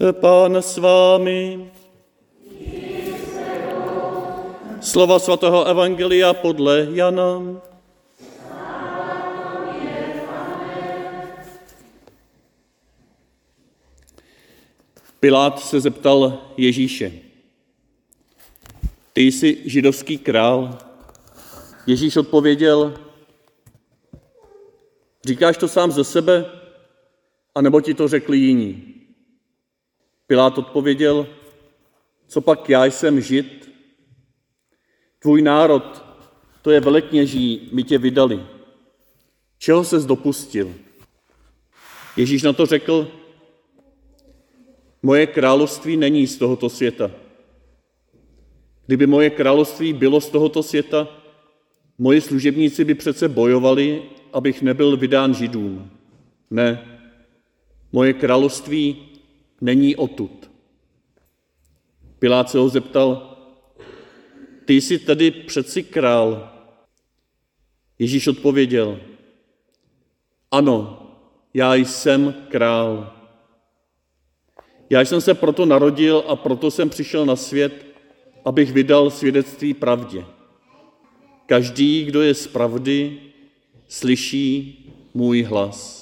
Pán s vámi. Slova svatého Evangelia podle Jana. Pilát se zeptal Ježíše, ty jsi židovský král? Ježíš odpověděl, říkáš to sám ze sebe, anebo ti to řekli jiní? Pilát odpověděl, co pak já jsem žid? Tvůj národ, to je velekněží, my tě vydali. Čeho ses dopustil? Ježíš na to řekl, moje království není z tohoto světa. Kdyby moje království bylo z tohoto světa, moji služebníci by přece bojovali, abych nebyl vydán židům. Ne, moje království není odtud. Pilát se ho zeptal, ty jsi tedy přeci král. Ježíš odpověděl, ano, já jsem král. Já jsem se proto narodil a proto jsem přišel na svět, abych vydal svědectví pravdě. Každý, kdo je z pravdy, slyší můj hlas.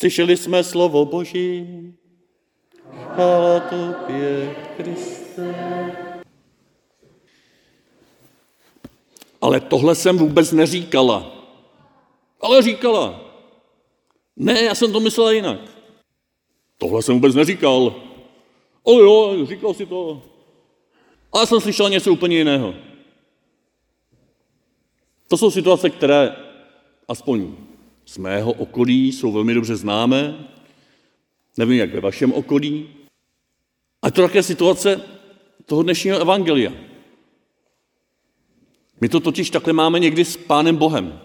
Slyšeli jsme slovo Boží. Chvála tobě, Kriste. Ale tohle jsem vůbec neříkala. Ale říkala. Ne, já jsem to myslela jinak. Tohle jsem vůbec neříkal. Ale jo, říkal si to. Ale jsem slyšel něco úplně jiného. To jsou situace, které aspoň z mého okolí jsou velmi dobře známé. Nevím, jak ve vašem okolí. A to také situace toho dnešního evangelia. My to totiž takhle máme někdy s Pánem Bohem.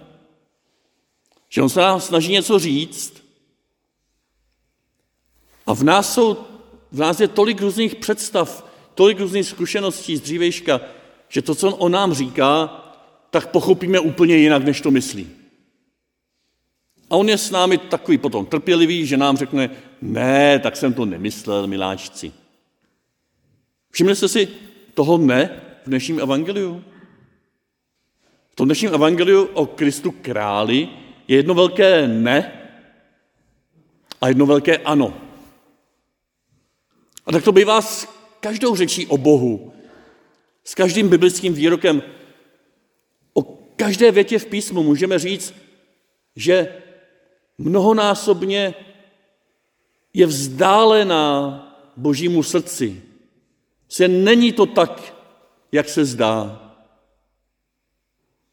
Že on se nám snaží něco říct a v nás, jsou, v nás je tolik různých představ, tolik různých zkušeností z dřívejška, že to, co on o nám říká, tak pochopíme úplně jinak, než to myslí. A on je s námi takový potom trpělivý, že nám řekne, ne, tak jsem to nemyslel, miláčci. Všimli jste si toho ne v dnešním evangeliu? V tom dnešním evangeliu o Kristu králi je jedno velké ne a jedno velké ano. A tak to bývá s každou řečí o Bohu, s každým biblickým výrokem. O každé větě v písmu můžeme říct, že mnohonásobně je vzdálená božímu srdci. Se není to tak, jak se zdá.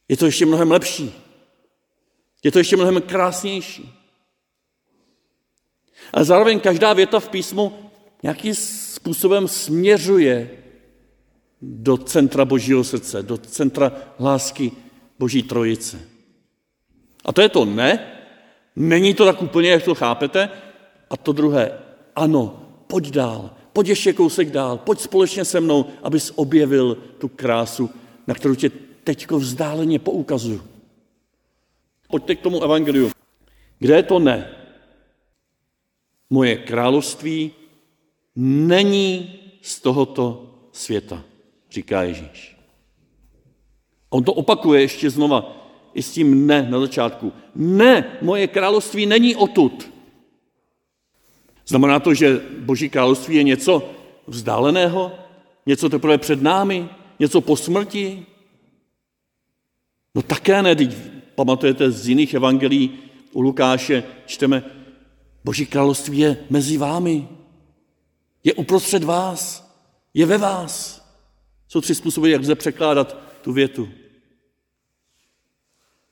Je to ještě mnohem lepší. Je to ještě mnohem krásnější. A zároveň každá věta v písmu nějakým způsobem směřuje do centra Božího srdce, do centra lásky Boží trojice. A to je to ne, není to tak úplně, jak to chápete, a to druhé, ano, pojď dál, pojď ještě kousek dál, pojď společně se mnou, abys objevil tu krásu, na kterou tě teďko vzdáleně poukazuju. Pojďte k tomu evangeliu. Kde je to ne? Moje království není z tohoto světa, říká Ježíš. On to opakuje ještě znova, i s tím ne na začátku. Ne, moje království není odtud. Znamená to, že Boží království je něco vzdáleného, něco teprve před námi, něco po smrti? No také ne, teď pamatujete z jiných evangelií u Lukáše, čteme, Boží království je mezi vámi, je uprostřed vás, je ve vás. Jsou tři způsoby, jak lze překládat tu větu.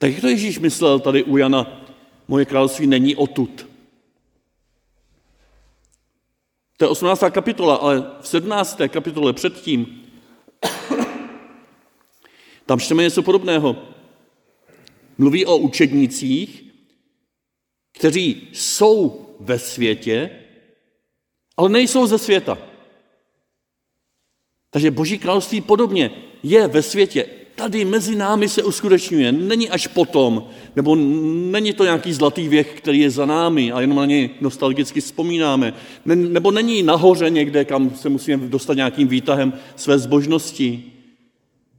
Tak jak to Ježíš myslel tady u Jana, moje království není otud. To je 18. kapitola, ale v 17. kapitole předtím tam čteme něco podobného. Mluví o učednících, kteří jsou ve světě, ale nejsou ze světa. Takže Boží království podobně je ve světě, tady mezi námi se uskutečňuje. Není až potom, nebo není to nějaký zlatý věk, který je za námi a jenom na něj nostalgicky vzpomínáme. Nebo není nahoře někde, kam se musíme dostat nějakým výtahem své zbožnosti.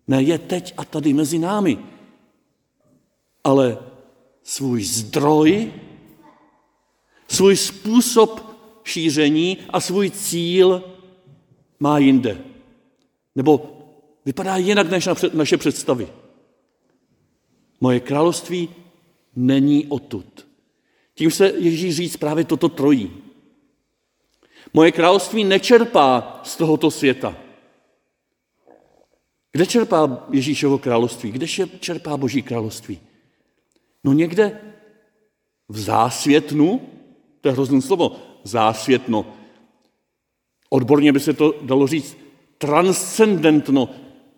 Ne, je teď a tady mezi námi. Ale svůj zdroj, svůj způsob šíření a svůj cíl má jinde. Nebo vypadá jinak než naše představy. Moje království není odtud. Tím se Ježíš říct právě toto trojí. Moje království nečerpá z tohoto světa. Kde čerpá Ježíšovo království? Kde čerpá Boží království? No někde v zásvětnu, to je hrozný slovo, zásvětno. Odborně by se to dalo říct transcendentno,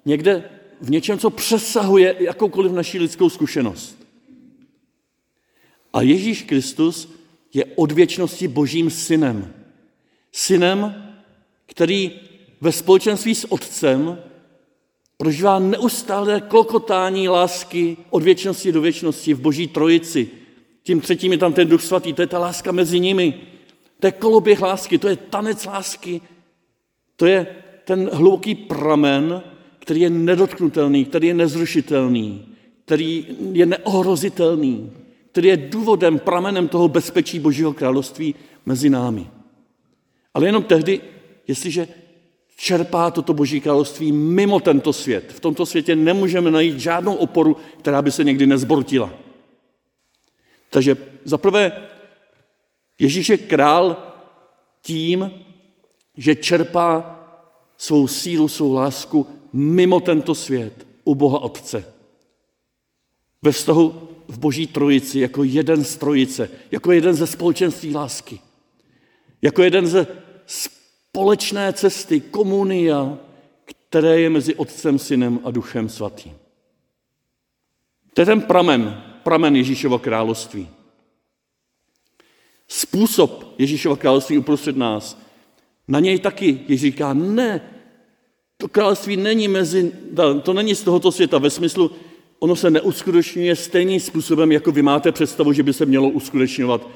někde v něčem, co přesahuje jakoukoliv naší lidskou zkušenost. A Ježíš Kristus je od věčnosti božím synem. Synem, který ve společenství s otcem prožívá neustálé klokotání lásky od věčnosti do věčnosti v boží trojici. Tím třetím je tam ten duch svatý, to je ta láska mezi nimi. To je koloběh lásky, to je tanec lásky, to je ten hluboký pramen, který je nedotknutelný, který je nezrušitelný, který je neohrozitelný, který je důvodem, pramenem toho bezpečí Božího království mezi námi. Ale jenom tehdy, jestliže čerpá toto Boží království mimo tento svět. V tomto světě nemůžeme najít žádnou oporu, která by se někdy nezbortila. Takže zaprvé Ježíš je král tím, že čerpá svou sílu, svou lásku mimo tento svět, u Boha Otce. Ve vztahu v Boží trojici, jako jeden z trojice, jako jeden ze společenství lásky, jako jeden ze společné cesty, komunia, které je mezi Otcem, Synem a Duchem Svatým. To je ten pramen, pramen Ježíšova království. Způsob Ježíšova království uprostřed nás. Na něj taky Ježíš říká, ne, to království není mezi, to není z tohoto světa ve smyslu, ono se neuskutečňuje stejným způsobem, jako vy máte představu, že by se mělo uskutečňovat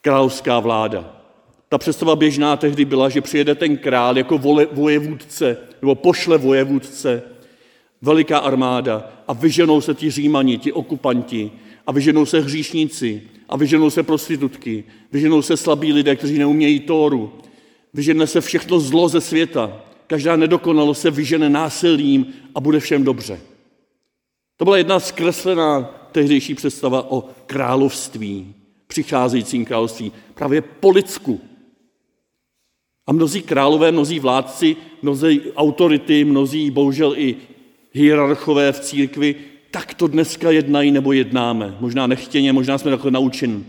královská vláda. Ta představa běžná tehdy byla, že přijede ten král jako vole, vojevůdce, nebo pošle vojevůdce, veliká armáda. A vyženou se ti římani, ti okupanti, a vyženou se hříšníci, a vyženou se prostitutky, vyženou se slabí lidé, kteří neumějí Tóru, vyžene se všechno zlo ze světa, každá nedokonalost se vyžene násilím a bude všem dobře. To byla jedna zkreslená tehdejší představa o království, přicházejícím království, právě po lidsku. A mnozí králové, mnozí vládci, mnozí autority, mnozí bohužel i hierarchové v církvi, tak to dneska jednají nebo jednáme. Možná nechtěně, možná jsme takhle naučeni.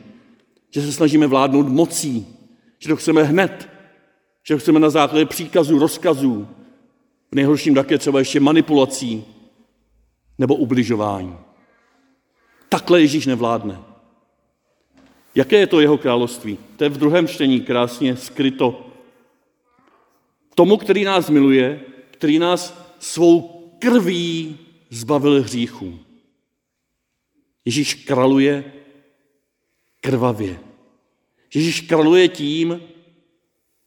Že se snažíme vládnout mocí, že to chceme hned, že chceme na základě příkazů, rozkazů, v nejhorším také třeba ještě manipulací nebo ubližování. Takhle Ježíš nevládne. Jaké je to jeho království? To je v druhém čtení krásně skryto. Tomu, který nás miluje, který nás svou krví zbavil hříchů. Ježíš kraluje krvavě. Ježíš kraluje tím,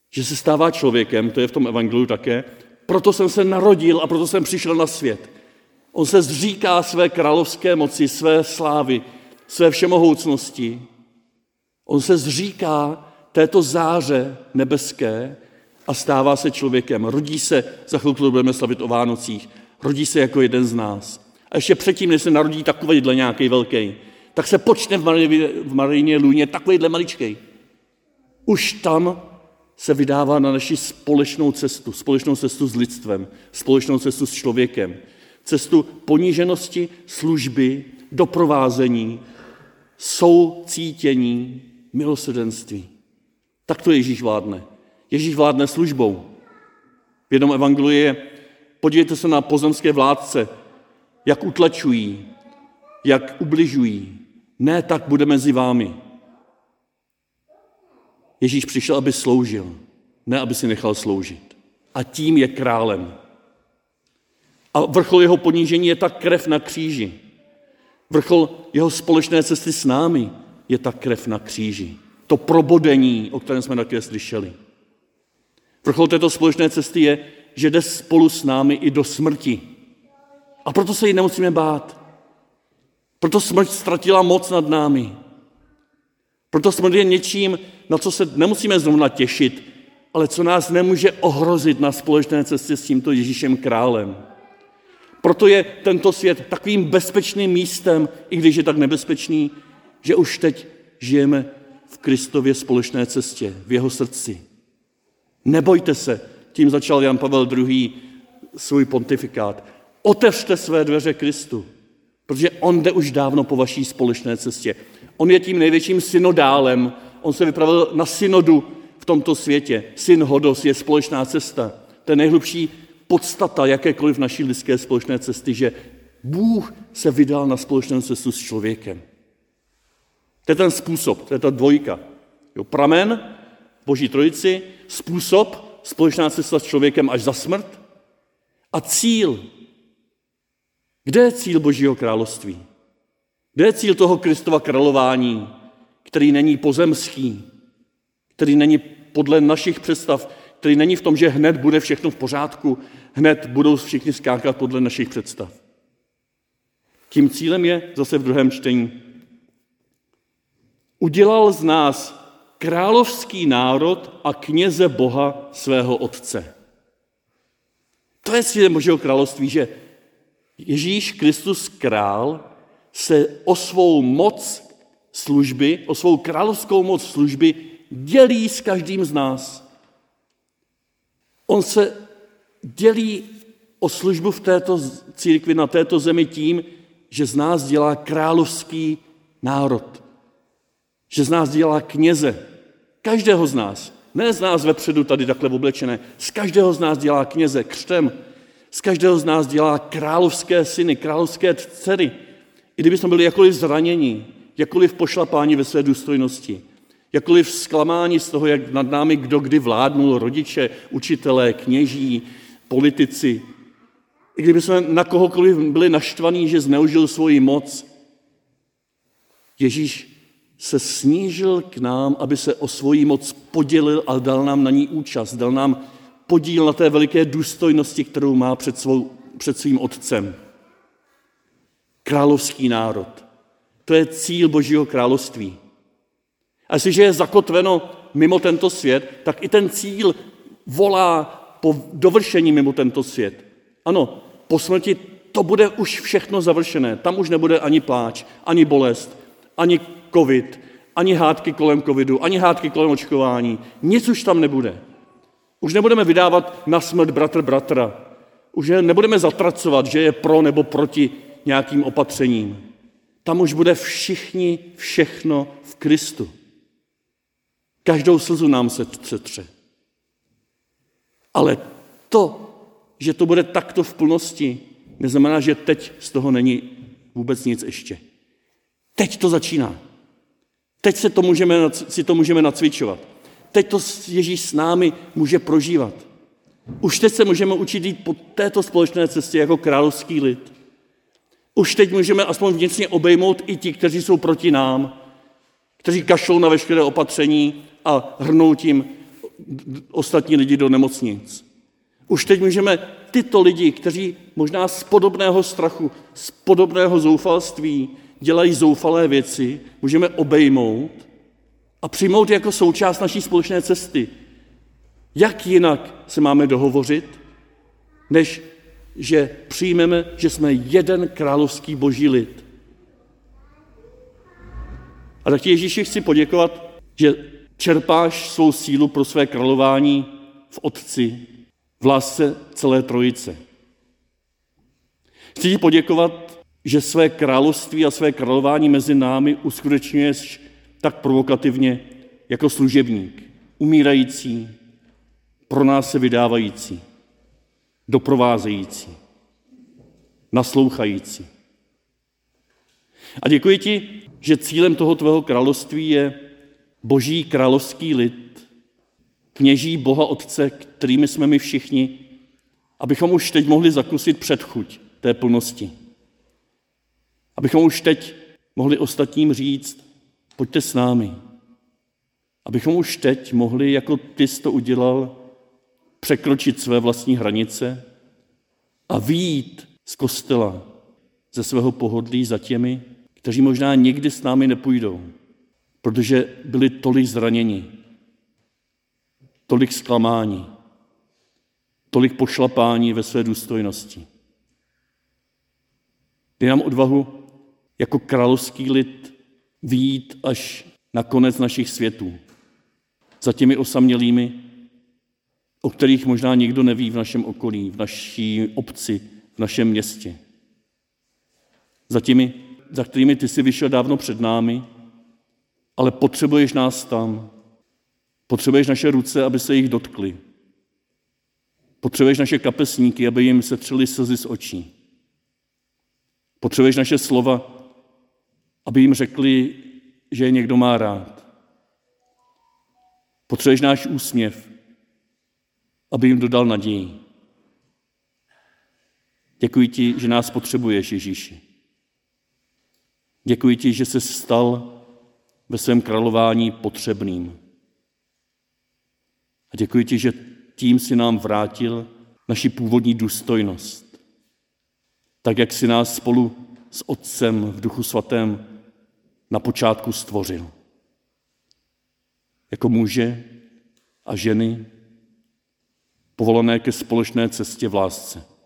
že se stává člověkem, to je v tom evangeliu také, proto jsem se narodil a proto jsem přišel na svět. On se zříká své královské moci, své slávy, své všemohoucnosti. On se zříká této záře nebeské a stává se člověkem. Rodí se, za chvilku budeme slavit o Vánocích, rodí se jako jeden z nás. A ještě předtím, než se narodí takovýhle nějaký velký, tak se počne v, Marijně lůně takovýhle maličkej. Už tam se vydává na naši společnou cestu, společnou cestu s lidstvem, společnou cestu s člověkem, cestu poníženosti, služby, doprovázení, soucítění, milosedenství. Tak to Ježíš vládne. Ježíš vládne službou. V jednom evangeliu je, podívejte se na pozemské vládce, jak utlačují, jak ubližují. Ne tak bude mezi vámi. Ježíš přišel, aby sloužil, ne aby si nechal sloužit. A tím je králem. A vrchol jeho ponížení je ta krev na kříži. Vrchol jeho společné cesty s námi je ta krev na kříži. To probodení, o kterém jsme také slyšeli. Vrchol této společné cesty je, že jde spolu s námi i do smrti. A proto se jí nemusíme bát. Proto smrt ztratila moc nad námi. Proto smrt je něčím, na co se nemusíme zrovna těšit, ale co nás nemůže ohrozit na společné cestě s tímto Ježíšem králem. Proto je tento svět takovým bezpečným místem, i když je tak nebezpečný, že už teď žijeme v Kristově společné cestě, v jeho srdci. Nebojte se, tím začal Jan Pavel II. svůj pontifikát. Otevřte své dveře Kristu, protože on jde už dávno po vaší společné cestě. On je tím největším synodálem, on se vypravil na synodu v tomto světě. Syn Hodos je společná cesta. To je nejhlubší podstata jakékoliv naší lidské společné cesty, že Bůh se vydal na společnou cestu s člověkem. To je ten způsob, to je ta dvojka. Jo, pramen, Boží trojici, způsob, společná cesta s člověkem až za smrt a cíl. Kde je cíl Božího království? Kde je cíl toho Kristova králování, který není pozemský, který není podle našich představ, který není v tom, že hned bude všechno v pořádku, hned budou všichni skákat podle našich představ. Tím cílem je zase v druhém čtení. Udělal z nás královský národ a kněze Boha svého Otce. To je cílem Božího království, že Ježíš Kristus král se o svou moc služby, o svou královskou moc služby dělí s každým z nás. On se dělí o službu v této církvi, na této zemi tím, že z nás dělá královský národ. Že z nás dělá kněze. Každého z nás. Ne z nás vepředu tady takhle oblečené. Z každého z nás dělá kněze křtem. Z každého z nás dělá královské syny, královské dcery. I kdyby jsme byli jakkoliv zranění, jakkoliv pošlapání ve své důstojnosti, jakkoliv zklamání z toho, jak nad námi kdo kdy vládnul, rodiče, učitelé, kněží, politici, i kdyby jsme na kohokoliv byli naštvaní, že zneužil svoji moc, Ježíš se snížil k nám, aby se o svoji moc podělil a dal nám na ní účast, dal nám podíl na té veliké důstojnosti, kterou má před, svou, před svým otcem. Královský národ. To je cíl Božího království. A jestliže je zakotveno mimo tento svět, tak i ten cíl volá po dovršení mimo tento svět. Ano, po smrti to bude už všechno završené. Tam už nebude ani pláč, ani bolest, ani covid, ani hádky kolem covidu, ani hádky kolem očkování. Nic už tam nebude. Už nebudeme vydávat na smrt bratr bratra. Už je nebudeme zatracovat, že je pro nebo proti nějakým opatřením. Tam už bude všichni všechno v Kristu. Každou slzu nám se třetře. Ale to, že to bude takto v plnosti, neznamená, že teď z toho není vůbec nic ještě. Teď to začíná. Teď se to můžeme, si to můžeme nacvičovat. Teď to Ježíš s námi může prožívat. Už teď se můžeme učit jít po této společné cestě jako královský lid. Už teď můžeme aspoň vnitřně obejmout i ti, kteří jsou proti nám, kteří kašlou na veškeré opatření a hrnou tím ostatní lidi do nemocnic. Už teď můžeme tyto lidi, kteří možná z podobného strachu, z podobného zoufalství dělají zoufalé věci, můžeme obejmout a přijmout jako součást naší společné cesty. Jak jinak se máme dohovořit, než že přijmeme, že jsme jeden královský boží lid. A tak ti Ježíši chci poděkovat, že čerpáš svou sílu pro své králování v Otci, v lásce celé trojice. Chci ti poděkovat, že své království a své králování mezi námi uskutečňuješ tak provokativně jako služebník, umírající, pro nás se vydávající, doprovázející, naslouchající. A děkuji ti, že cílem toho tvého království je boží královský lid, kněží Boha Otce, kterými jsme my všichni, Abychom už teď mohli zakusit předchuť té plnosti. Abychom už teď mohli ostatním říct, pojďte s námi. Abychom už teď mohli, jako ty jsi to udělal, překročit své vlastní hranice a výjít z kostela, ze svého pohodlí za těmi, kteří možná nikdy s námi nepůjdou, protože byli tolik zraněni, tolik zklamání, tolik pošlapání ve své důstojnosti. Dej nám odvahu jako královský lid výjít až na konec našich světů. Za těmi osamělými, o kterých možná nikdo neví v našem okolí, v naší obci, v našem městě. Za těmi, za kterými ty jsi vyšel dávno před námi, ale potřebuješ nás tam. Potřebuješ naše ruce, aby se jich dotkly. Potřebuješ naše kapesníky, aby jim se třeli slzy z očí. Potřebuješ naše slova, aby jim řekli, že je někdo má rád. Potřebuješ náš úsměv, aby jim dodal naději. Děkuji ti, že nás potřebuješ, Ježíši. Děkuji ti, že jsi stal ve svém králování potřebným. A děkuji ti, že tím si nám vrátil naši původní důstojnost. Tak, jak si nás spolu s Otcem v Duchu Svatém na počátku stvořil. Jako muže a ženy povolané ke společné cestě v lásce.